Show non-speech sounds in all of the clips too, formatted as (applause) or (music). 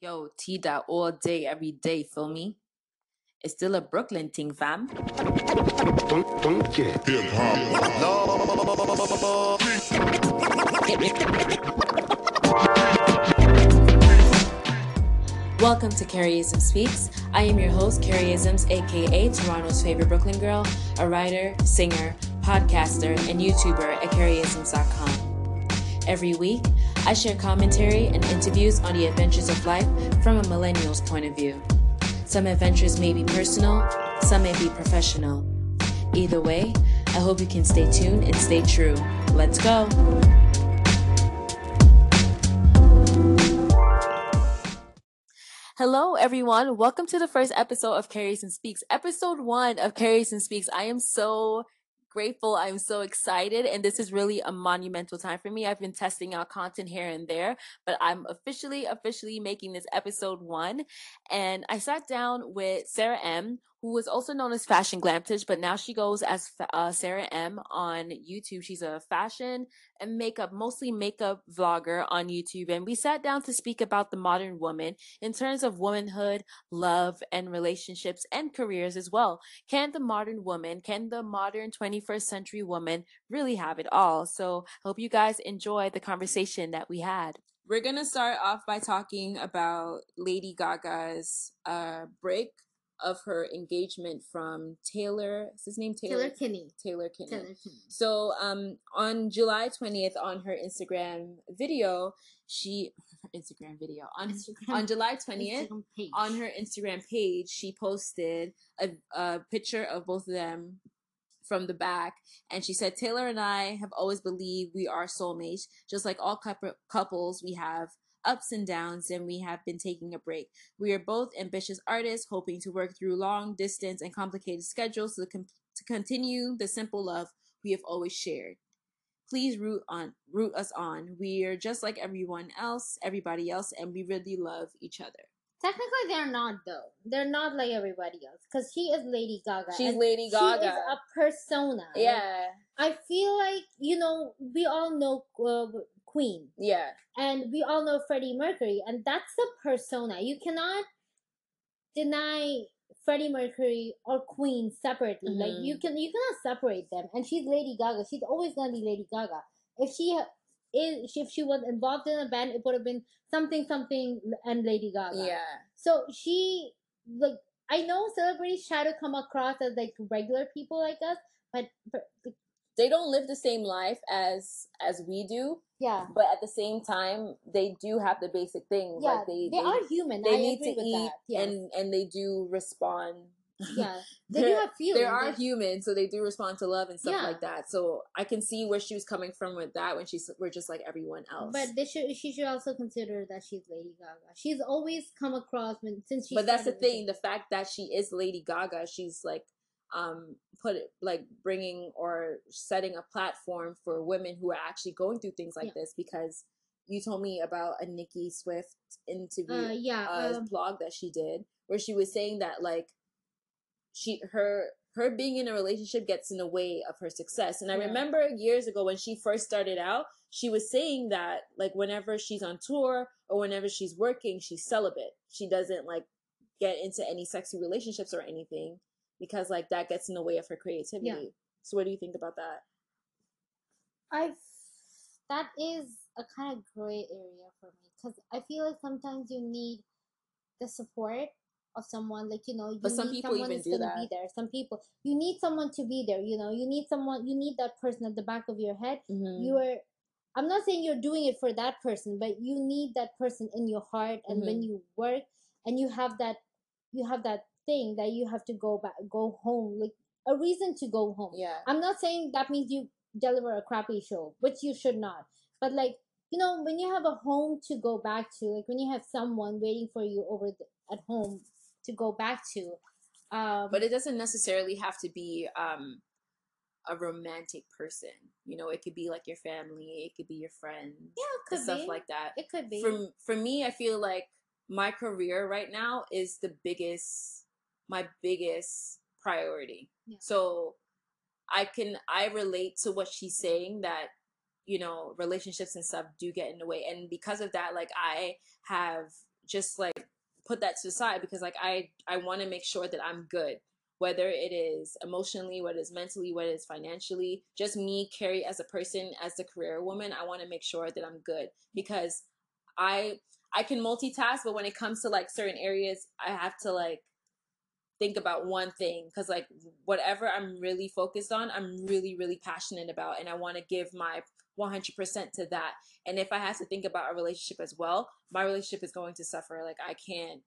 Yo, T dot all day, every day, feel me? It's still a Brooklyn thing, fam. Welcome to Kerriism Speaks. I am your host, Kerriisms, aka Toronto's favorite Brooklyn girl, a writer, singer, podcaster, and YouTuber at kerriisms.com. Every week, I share commentary and interviews on the adventures of life from a millennial's point of view. Some adventures may be personal, some may be professional. Either way, I hope you can stay tuned and stay true. Let's go. Hello, everyone. Welcome to the first episode of Kerriisms Speaks, episode one of Kerriisms Speaks. I am so grateful. I'm so excited. And this is really a monumental time for me. I've been testing out content here and there, but I'm officially, officially making this episode one. And I sat down with Sarah Em, who was also known as Fashion Glamtage, but now she goes as uh, Sarah Em on YouTube. She's a fashion and makeup, mostly makeup vlogger on YouTube. And we sat down to speak about the modern woman in terms of womanhood, love, and relationships and careers as well. Can the modern woman, can the modern 21st century woman really have it all? So I hope you guys enjoy the conversation that we had. We're going to start off by talking about Lady Gaga's uh, break of her engagement from Taylor. Is his name Taylor? Taylor Kinney. Taylor Kinney. Taylor Kinney. So um on July 20th on her Instagram video, she (laughs) Instagram video on Instagram- on July 20th on her Instagram page, she posted a, a picture of both of them from the back and she said Taylor and I have always believed we are soulmates just like all couple, couples we have ups and downs and we have been taking a break we are both ambitious artists hoping to work through long distance and complicated schedules to, com- to continue the simple love we have always shared please root on root us on we are just like everyone else everybody else and we really love each other Technically, they're not though. They're not like everybody else because she is Lady Gaga. she's lady She is gaga a persona. Yeah I feel like you know we all know uh, Queen yeah and we all know Freddie Mercury, and that's the persona. You cannot deny Freddie Mercury or Queen separately. Like Mhm. you can you cannot separate them. And she's Lady Gaga. She's always gonna be Lady Gaga. If she is if she was involved in a band, it would have been something something and Lady Gaga. yeah So she like I know celebrities try to come across as like regular people like us, but, but they don't live the same life as as we do yeah. but at the same time they do have the basic things Yeah, like they they, are human. they I need to eat. Yes. and and they do respond yeah, (laughs) they do have feelings. They are They- humans so they do respond to love and stuff Yeah. like that so i can see where she was coming from with that when she's we're just like everyone else But they should. She should also consider that she's Lady Gaga. She's always come across when since she. but that's the thing the fact that she is lady gaga she's like um put it like bringing or setting a platform for women who are actually going through things like Yeah. this because you told me about a Nikki Swift interview Uh, yeah. uh, um, blog that she did where she was saying that like she her her being in a relationship gets in the way of her success and i Yeah. remember years ago when she first started out she was saying that like whenever she's on tour or whenever she's working she's celibate she doesn't like get into any sexy relationships or anything because like that gets in the way of her creativity so what do you think about that I that is a kind of gray area for me because I feel like sometimes you need the support of someone, like you know, you But some need people someone even do gonna that. be there. Some people, you need someone to be there. You know, you need someone. You need that person at the back of your head. mm-hmm. You are. I'm not saying you're doing it for that person, but you need that person in your heart. And when Mm-hmm. you work and you have that, you have that thing that you have to go back, go home, like a reason to go home. yeah I'm not saying that means you deliver a crappy show, which you should not. But like, you know, when you have a home to go back to, like when you have someone waiting for you over the, at home to go back to, um, but it doesn't necessarily have to be um a romantic person you know it could be like your family it could be your friends yeah, it could stuff be. like that it could be. for for me i feel like my career right now is the biggest my biggest priority. Yeah. so i can i relate to what she's saying that you know relationships and stuff do get in the way. And because of that like i have just like put that to the side because like I I want to make sure that I'm good whether it is emotionally, whether it's mentally, whether it's financially, just me, Kerri, as a person, as a career woman, I want to make sure that I'm good because I I can multitask, but when it comes to like certain areas, I have to like think about one thing because like whatever I'm really focused on, I'm really really passionate about, and I want to give my 100% to that. And if I have to think about a relationship as well, my relationship is going to suffer. Like I can't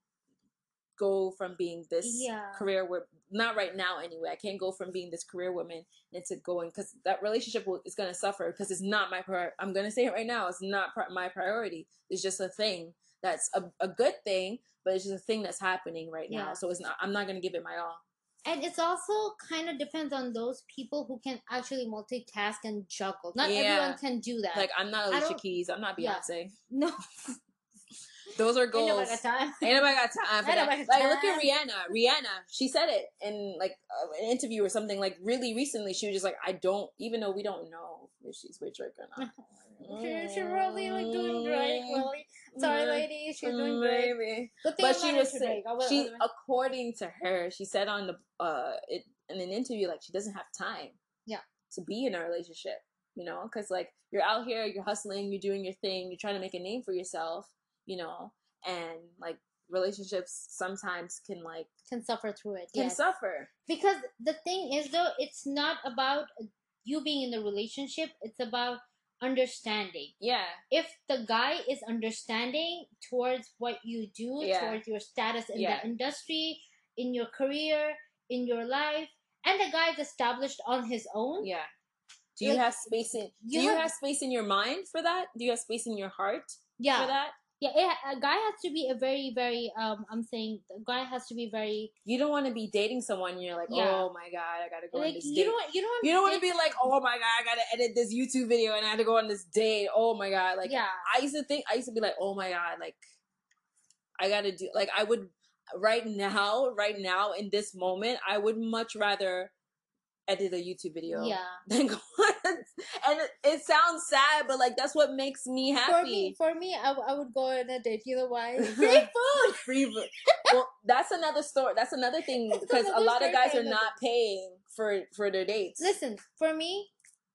go from being this Yeah. career where not right now anyway i can't go from being this career woman into going because that relationship will, is going to suffer because it's not my priority i'm going to say it right now it's not pri- my priority it's just a thing that's a, a good thing but it's just a thing that's happening right now so it's not i'm not going to give it my all And it's also kind of depends on those people who can actually multitask and juggle. Not Yeah. everyone can do that. like i'm not alicia keys i'm not Yeah. beyonce no, (laughs) those are goals. ain't nobody got time. Ain't nobody got time for that. nobody Like, look at. Rihanna. Rihanna, she said it in like uh, an interview or something. Like really recently, she was just like, I don't, even though we don't know if she's Drake or not. (laughs) she, she really like doing Drake. Really, sorry, Mm, lady, she's doing great. Maybe. Good thing But she was saying, Drake. I will- she, according to her, she said on the uh it, in an interview like she doesn't have time. Yeah. To be in a relationship, you know, because like you're out here, you're hustling, you're doing your thing, you're trying to make a name for yourself, you know, and like relationships sometimes can like can suffer through it. can yes. suffer. because the thing is though it's not about you being in the relationship it's about understanding Yeah. if the guy is understanding towards what you do Yeah. towards your status in Yeah. the industry in your career in your life and the guy is established on his own Yeah. Do you Like, have space in do you you have- have space in your mind for that? Do you have space in your heart yeah for that? Yeah it, a guy has to be a very very um i'm saying the guy has to be very You don't want to be dating someone and you're like, Yeah. oh my god, I gotta go on like this you date. don't want- you don't You don't want to be like, oh my god, I gotta edit this YouTube video and I had to go on this date. Oh my god, like yeah I used to think, I used to be like, oh my god, like I gotta do, like I would right now, right now in this moment, I would much rather edit a YouTube video yeah (laughs) than go on. And it, it sounds sad, but like that's what makes me happy. for me for me I, w- I would go on a date you know why free food (laughs) free vo- well that's another story that's another thing because a lot of guys are not paying for for their dates Listen, for me,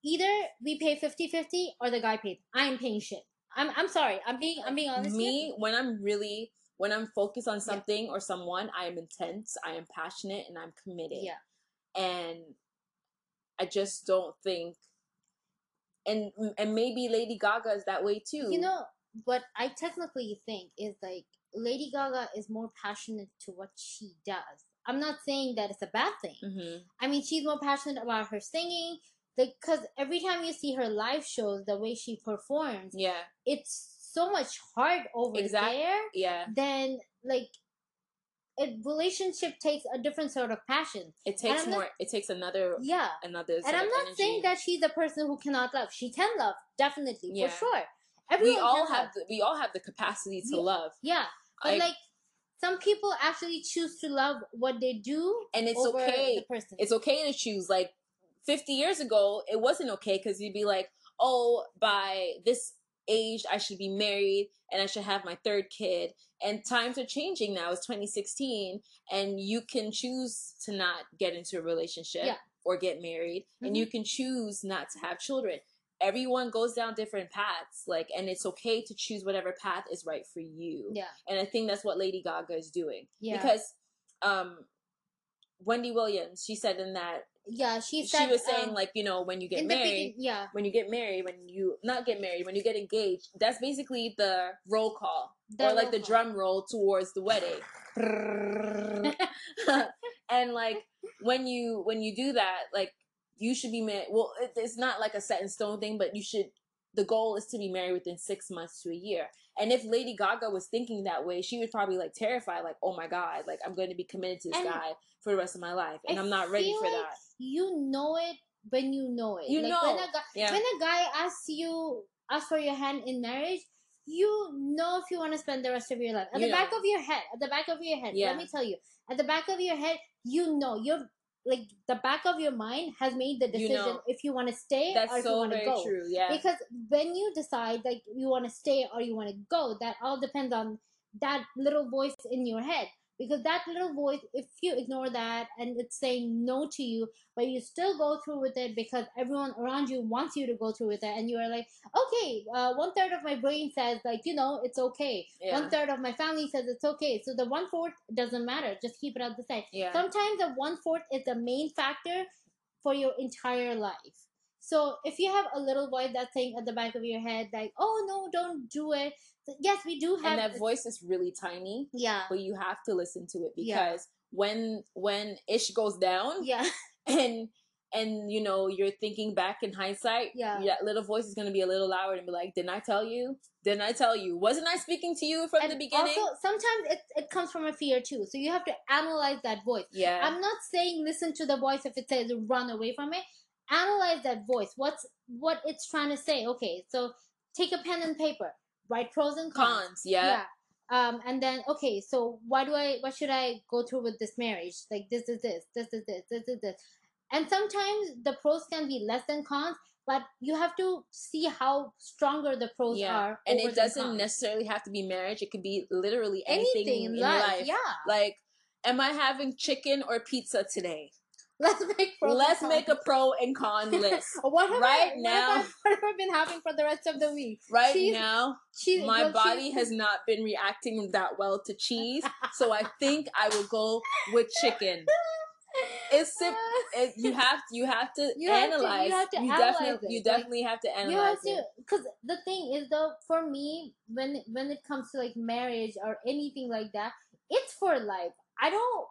either we pay 50-50 or the guy pays. I am paying shit. I'm I'm sorry. I'm being I'm being honest. here. me when i'm really when i'm focused on something or someone i am intense i am passionate and i'm committed Yeah. and i just don't think and and maybe lady gaga is that way too You know what I technically think is like Lady Gaga is more passionate to what she does. I'm not saying that it's a bad thing. hmm I mean, she's more passionate about her singing. Because every time you see her live shows, the way she performs, yeah it's so much hard over there. yeah Then, like, a relationship takes a different sort of passion. it takes I'm not- more it takes another Yeah. another And I'm not saying that she's a person who cannot love. She can love, definitely, Yeah. for sure. we all have the, we all have the capacity to Yeah. love Yeah, but I- like some people actually choose to love what they do, and it's okay the person. it's okay to choose. Like 50 years ago, it wasn't okay because you'd be like, oh, by this age, I should be married and I should have my third kid. And times are changing now. It's 2016, and you can choose to not get into a relationship Yeah. or get married, and you can choose not to have children. Everyone goes down different paths, like, and it's okay to choose whatever path is right for you. yeah, And I think that's what Lady Gaga is doing yeah, because um Wendy Williams, she said in that yeah. She she, was saying um, like you know when you get married yeah, when you get married when you not get married when you get engaged that's basically the roll call the or like the call. drum roll towards the wedding (laughs) (laughs) and like when you when you do that like you should be married well it, it's not like a set in stone thing but you should the goal is to be married within six months to a year and if lady gaga was thinking that way she would probably like terrified like oh my god like i'm going to be committed to this And guy for the rest of my life and I am not ready for like that You know it when you know it. You like know. when a guy yeah when a guy asks you asks for your hand in marriage. You know if you want to spend the rest of your life at You the back of your head. At the back of your head, Yeah. let me tell you. At the back of your head, you know you're like the back of your mind has made the You decision know. if you want to stay or that's if you so want to go. true yeah Because when you decide like you want to stay or you want to go, that all depends on that little voice in your head because that little voice if you ignore that and it's saying no to you but you still go through with it because everyone around you wants you to go through with it and you are like okay uh, one third of my brain says like you know it's okay. Yeah. one third of my family says it's okay. So the one fourth doesn't matter. Just keep it at the side Yeah. sometimes the one fourth is the main factor for your entire life. So if you have a little voice that's saying at the back of your head like oh no don't do it yes we do have and that voice is really tiny, yeah but you have to listen to it Yeah. because when when ish goes down yeah (laughs) and and you know you're thinking back in hindsight, Yeah. that little voice is gonna be a little louder and be like, "Didn't I tell you? Didn't I tell you? Wasn't I speaking to you from the beginning?" also sometimes it, it comes from a fear too so you have to analyze that voice yeah, i'm not saying listen to the voice if it says run away from it analyze that voice what's what it's trying to say okay so take a pen and paper write pros and cons, cons. Yeah, um and then okay so why do i what should i go through with this marriage like this is this this is this this is this and sometimes the pros can be less than cons but you have to see how stronger the pros yeah. are And it doesn't cons. necessarily have to be marriage. It could be literally anything, anything in life, life. yeah Like, am I having chicken or pizza today? (laughs) let's make Let's make a pro and (laughs) con list. What have Right I, now- what have, I, (laughs) what have I been having for the rest of the week? Right Cheese- now, cheese, my well, body she- has not been reacting that well to cheese, so I think I will go with chicken. It's simple. It, you have you have to You have to- you analyze. have to analyze definitely it, you like, definitely have to analyze you have analyze to because the thing is though for me when when it comes to like marriage or anything like that it's for life i don't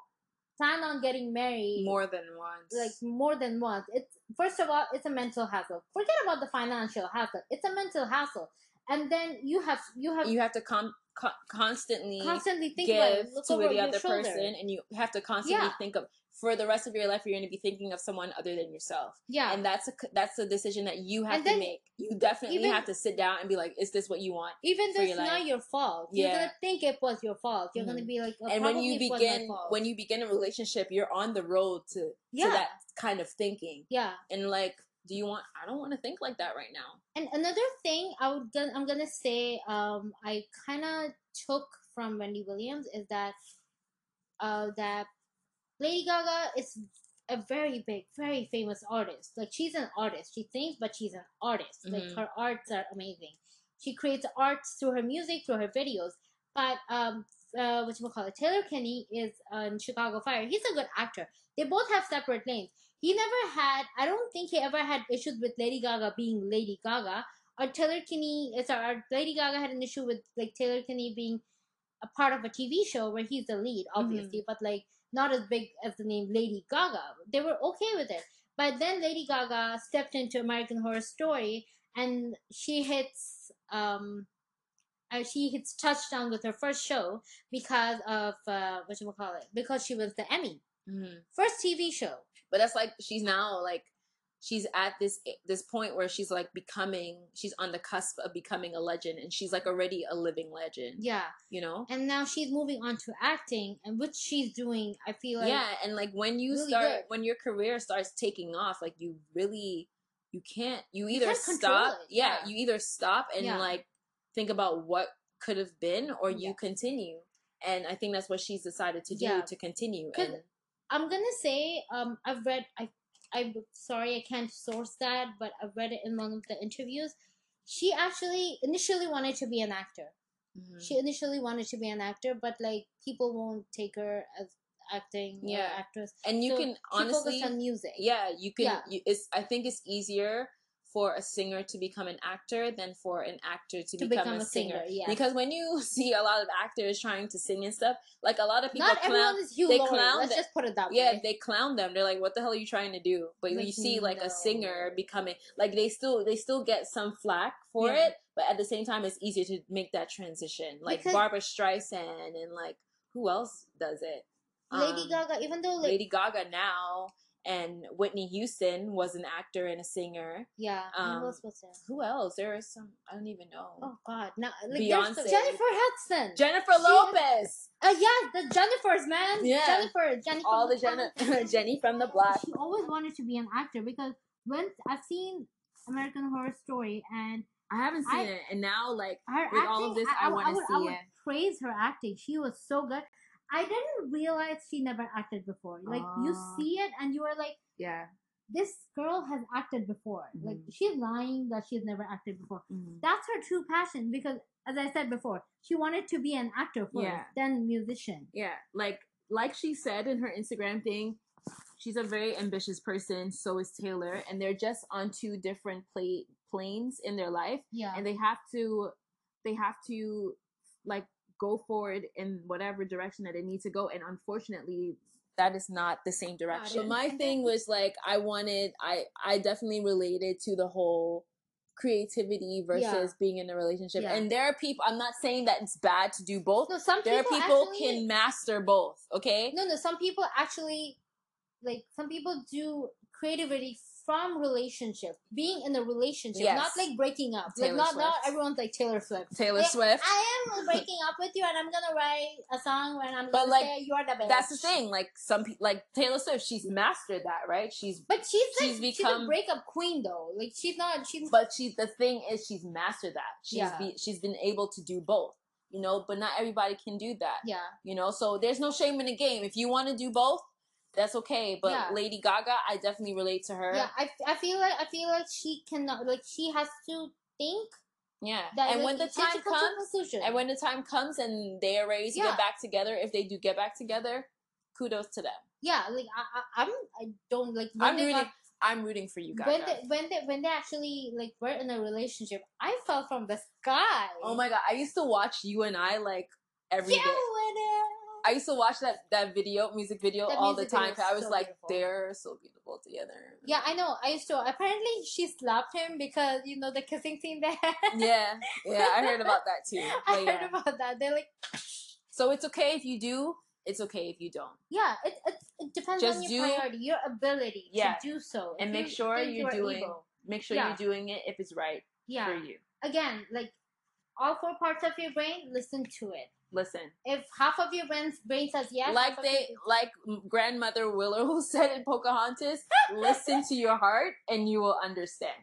plan on getting married more than once. like more than once it's first of all it's a mental hassle forget about the financial hassle it's a mental hassle and then you have you have you have to com- co- constantly constantly think give to the other shoulder. person, and you have to constantly Yeah. think of for the rest of your life. You're going to be thinking of someone other than yourself. yeah and that's a that's a decision that you have to make. You definitely even- have to sit down and be like, "Is this what you want?" even though it's not your fault you're Yeah. gonna think it was your fault you're gonna Mhm. be like oh, and when you probably it was my begin when you begin a relationship, you're on the road to Yeah. to that kind of thinking. yeah And like, do you want? I don't want to think like that right now. And another thing i would i'm gonna say um I kind of took from Wendy Williams is that uh that Lady Gaga is a very big, very famous artist. Like she's an artist. She sings, but she's an artist. Like Mhm. her arts are amazing. She creates arts through her music, through her videos. But um, uh, what you call it? Taylor Kinney is on Chicago Fire. He's a good actor. They both have separate lanes. He never had. I don't think he ever had issues with Lady Gaga being Lady Gaga. Or Taylor Kinney is or Lady Gaga had an issue with like Taylor Kinney being a part of a TV show where he's the lead, obviously, but like not as big as the name Lady Gaga. They were okay with it. But then Lady Gaga stepped into American Horror Story and she hits um uh, she hits touchdown with her first show because of uh what you call it because she was the Emmy hmm first TV show. But that's like she's now like she's at this this point where she's like becoming she's on the cusp of becoming a legend and she's like already a living legend Yeah, you know and now she's moving on to acting, and what she's doing, I feel like yeah and like when you really start good. when your career starts taking off like you really you can't you either can't stop yeah. yeah. you either stop and Yeah. like think about what could have been or you Yeah. continue and i think that's what she's decided to do to continue and I'm gonna say um I've read I I'm sorry I can't source that, but I've read it in one of the interviews. She actually initially wanted to be an actor. Mhm. She initially wanted to be an actor, but like people won't take her as acting or Yeah. actress. and you So can honestly focused on music. yeah you can Yeah. You, it's i think it's easier for a singer to become an actor than for an actor to, To become, become a a singer, singer, yeah. because when you (laughs) see a lot of actors trying to sing and stuff like a lot of people Not clown everyone is Hugh they Laurie. clown Let's the- just put it that yeah way. they clown them they're like what the hell are you trying to do but when you see like a singer becoming like they still they still get some flack for Yeah. it but at the same time it's easier to make that transition like Because- barbra streisand and like who else does it Lady Um, Gaga, even though like lady gaga now and whitney houston was an actor and a singer yeah, um, who else was there? who else there is some i don't even know Oh God, no, like, Beyonce. Jennifer Hudson. jennifer She lopez Uh, yeah, the Jennifers, man. Yeah. Jennifer, Jennifer. all the. Jenna- (laughs) jenny from the block She always wanted to be an actor because when I've seen American Horror Story and I haven't seen I- it, and now like with all of this, I, want to see would it. Praise her acting. She was so good. I didn't realize she never acted before. Like you Ah. see it and you are like, Yeah. this girl has acted before. Like Mhm. she's lying that she's never acted before. Mhm. That's her true passion because, as I said before, she wanted to be an actor first, Yeah. then musician. Yeah, like like she said in her Instagram thing, she's a very ambitious person. So is Taylor, and they're just on two different play planes in their life, Yeah. and they have to they have to like go forward in whatever direction that they need to go. And unfortunately, that is not the same direction. So my thing was like I wanted I I definitely related to the whole creativity versus Yeah. being in a relationship. Yeah. And there are people I'm not saying that it's bad to do both no, some there are people, people actually, can master both okay No, no. Some people actually, like, some people do creativity from relationship, being in a relationship, Yes. not like breaking up. like, Taylor not not Swift. everyone's like Taylor Swift. taylor Like, swift I am (laughs) breaking up with you, and I'm gonna write a song when I'm But, gonna like, say you're the best. that's the thing like some people like taylor swift she's mastered that right she's But she's like, She's she's, become- a breakup queen though. Like she's not. She's but she's the thing is she's mastered that she's Yeah. be, she's been able to do both you know but not everybody can do that yeah. you know so there's no shame in the game if you want to do both that's okay but Yeah. lady gaga i definitely relate to her Yeah, I, I feel like I feel like she cannot like she has to think yeah that and like, when the time to come to a comes and when the time comes and they are ready to Yeah. get back together if they do get back together kudos to them yeah, like I, I I'm I don't like I'm rooting. got- I'm rooting for you, guys. when they when they when they actually like were in a relationship. I fell from the sky. oh my god, I used to watch you and I like every day. yeah, it. I used to watch that that video, music video, That all music the time. I was so like, beautiful. they're so beautiful together. Yeah, I know. I used to. Apparently, she slapped him because you know the kissing scene there. (laughs) yeah, yeah. I heard about that too. (laughs) I But heard yeah. about that. They're like, So it's okay if you do. It's okay if you don't. yeah, it it, it depends Just on your do- priority, your ability Yeah. to do so, And If make you sure you're doing-. Make sure Yeah. you're doing it if it's right Yeah. for you. Again, like all four parts of your brain, listen to it. Listen, If half of your brain brain says yes, like they, your- like grandmother Willow (laughs) said in Pocahontas, listen to your heart and you will understand.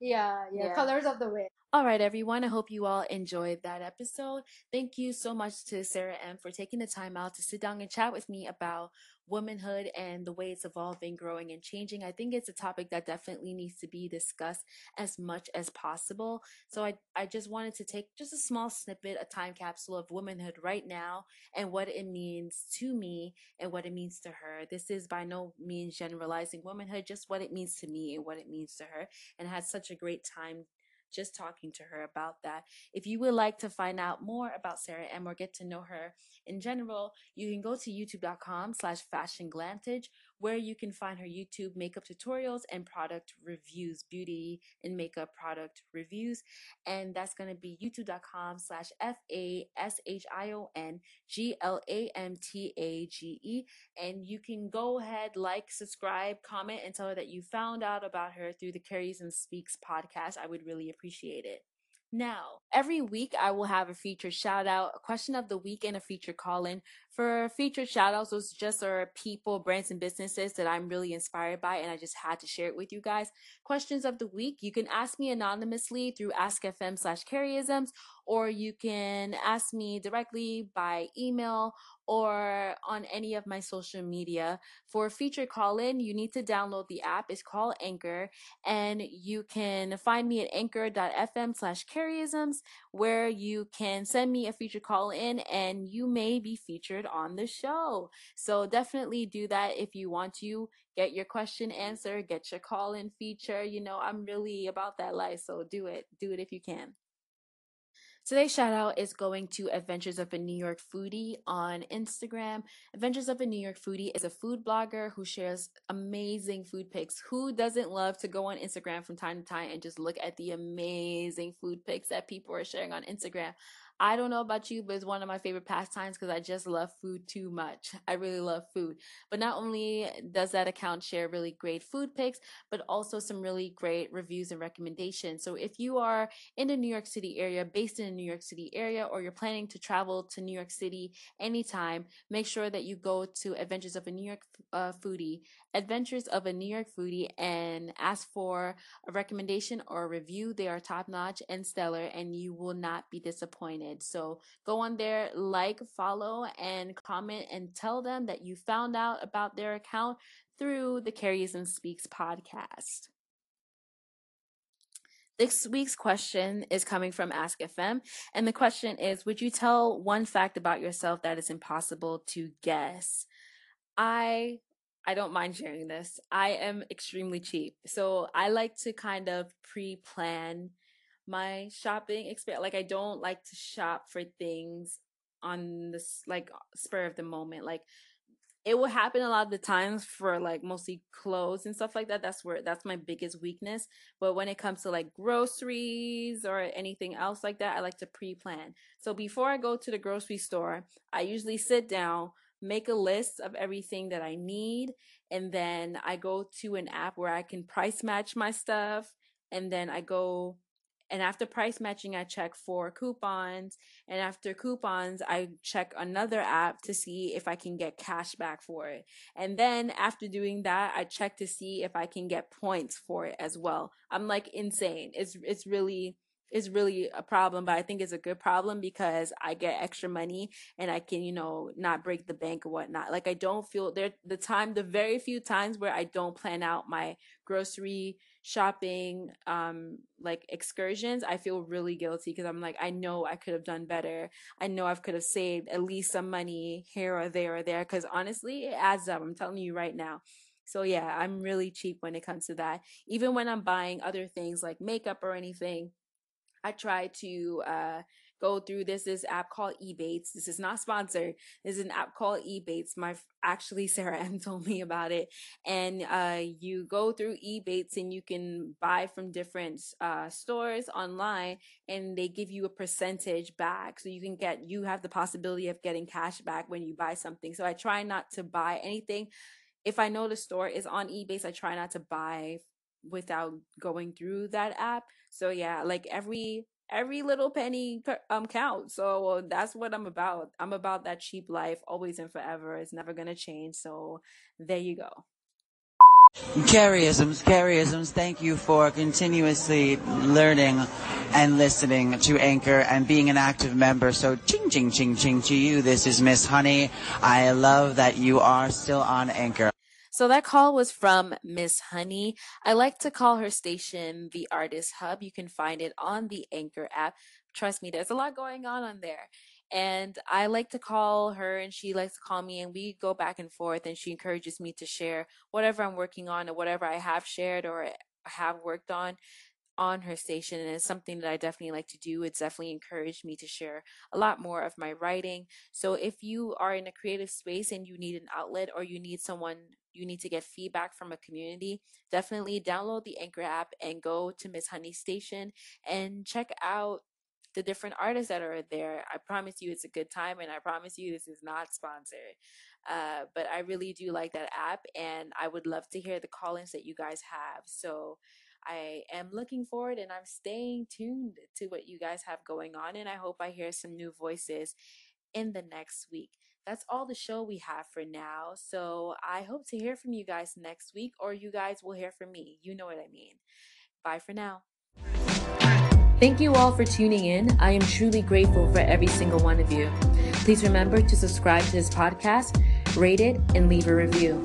yeah, yeah, Yeah. colors of the wind. All right, everyone. I hope you all enjoyed that episode. Thank you so much to Sarah Em for taking the time out to sit down and chat with me about womanhood and the way it's evolving, growing, and changing. I think it's a topic that definitely needs to be discussed as much as possible. So I, I just wanted to take just a small snippet, a time capsule of womanhood right now and what it means to me and what it means to her. This is by no means generalizing womanhood, just what it means to me and what it means to her. And I had such a great time just talking to her about that. If you would like to find out more about Sarah Em or get to know her in general, you can go to youtube.com slash fashion glamtage where you can find her YouTube makeup tutorials and product reviews, beauty and makeup product reviews. And that's going to be youtube.com slash F-A-S-H-I-O-N G-L-A-M-T-A-G-E. And you can go ahead, like, subscribe, comment, and tell her that you found out about her through the Kerriisms Speaks podcast. I would really appreciate it. Now, every week I will have a featured shout out, a question of the week, and a featured call in. For featured shout outs, those just are people, brands, and businesses that I'm really inspired by, and I just had to share it with you guys. Questions of the week, you can ask me anonymously through AskFM slash Kerriisms, or you can ask me directly by email or on any of my social media. For a featured call in, you need to download the app. It's called Anchor, and you can find me at anchor.fm slash kerriisms, where you can send me a feature call in and you may be featured on the show. So definitely do that if you want to get your question answered, get your call in feature. You know, I'm really about that life, so do it. Do it if you can. Today's shout out is going to Adventures of a New York Foodie on Instagram. Adventures of a New York Foodie is a food blogger who shares amazing food pics. Who doesn't love to go on Instagram from time to time and just look at the amazing food pics that people are sharing on Instagram? I don't know about you, but it's one of my favorite pastimes because I just love food too much. I really love food. But not only does that account share really great food pics, but also some really great reviews and recommendations. So if you are in the New York City area, based in the New York City area, or you're planning to travel to New York City anytime, make sure that you go to Adventures of a New York uh, Foodie, Adventures of a New York Foodie, and ask for a recommendation or a review. They are top notch and stellar, and you will not be disappointed. So go on there, like, follow, and comment and tell them that you found out about their account through the Kerriisms Speaks podcast. This week's question is coming from Ask FM, and the question is Would you tell one fact about yourself that is impossible to guess? I I don't mind sharing this. I am extremely cheap. So I like to kind of pre-plan my shopping experience. Like I don't like to shop for things on this like uh, spur of the moment. Like it will happen a lot of the times for like mostly clothes and stuff like that. That's where that's my biggest weakness. But when it comes to like groceries or anything else like that, I like to pre-plan. So before I go to the grocery store, I usually sit down, make a list of everything that I need, and then I go to an app where I can price match my stuff, and then I go and after price matching, I check for coupons. And after coupons, I check another app to see if I can get cash back for it. And then after doing that, I check to see if I can get points for it as well. I'm like insane. It's it's really is really a problem, but I think it's a good problem because I get extra money and I can, you know, not break the bank or whatnot. Like I don't feel there the time, the very few times where I don't plan out my grocery shopping um like excursions i feel really guilty because i'm like i know i could have done better. I know i could have saved at least some money here or there or there because honestly it adds up i'm telling you right now. So yeah i'm really cheap when it comes to that. Even when i'm buying other things like makeup or anything I try to uh, go through this this app called Ebates. This is not sponsored. This is an app called Ebates. My actually (laughs) Sarah Em told me about it, and uh, you go through Ebates and you can buy from different uh, stores online, and they give you a percentage back, so you can get you have the possibility of getting cash back when you buy something. So I try not to buy anything. If I know the store is on Ebates, I try not to buy without going through that app. So yeah, like every every little penny um counts. So that's what I'm about. I'm about that cheap life, always and forever. It's never gonna change. So there you go. Kerriisms, kerriisms, thank you for continuously learning and listening to Anchor and being an active member. So ching ching ching ching to you. This is Miss Honey. I love that you are still on Anchor. So that call was from Miss Honey. I like to call her station the Artist Hub. You can find it on the Anchor app. Trust me, there's a lot going on on there. And I like to call her and she likes to call me and we go back and forth and she encourages me to share whatever I'm working on or whatever I have shared or have worked on on her station and it's something that I definitely like to do. It's definitely encouraged me to share a lot more of my writing. So if you are in a creative space and you need an outlet or you need someone you need to get feedback from a community, definitely download the Anchor app and go to Miss Honey Station and check out the different artists that are there. I promise you it's a good time and I promise you this is not sponsored. Uh, but I really do like that app and I would love to hear the call ins that you guys have. So I am looking forward and I'm staying tuned to what you guys have going on. And I hope I hear some new voices in the next week. That's all the show we have for now. So I hope to hear from you guys next week, or you guys will hear from me. You know what I mean. Bye for now. Thank you all for tuning in. I am truly grateful for every single one of you. Please remember to subscribe to this podcast, rate it, and leave a review.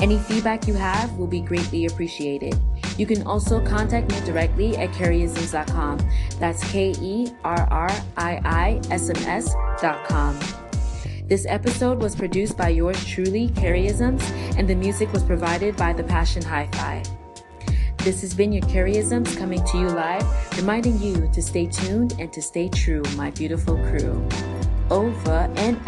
Any feedback you have will be greatly appreciated. You can also contact me directly at kerriisms.com. That's K E R R I I S M S.com. This episode was produced by yours truly, Kerriisms, and the music was provided by The Passion Hi Fi. This has been your Kerriisms coming to you live, reminding you to stay tuned and to stay true, my beautiful crew. Over and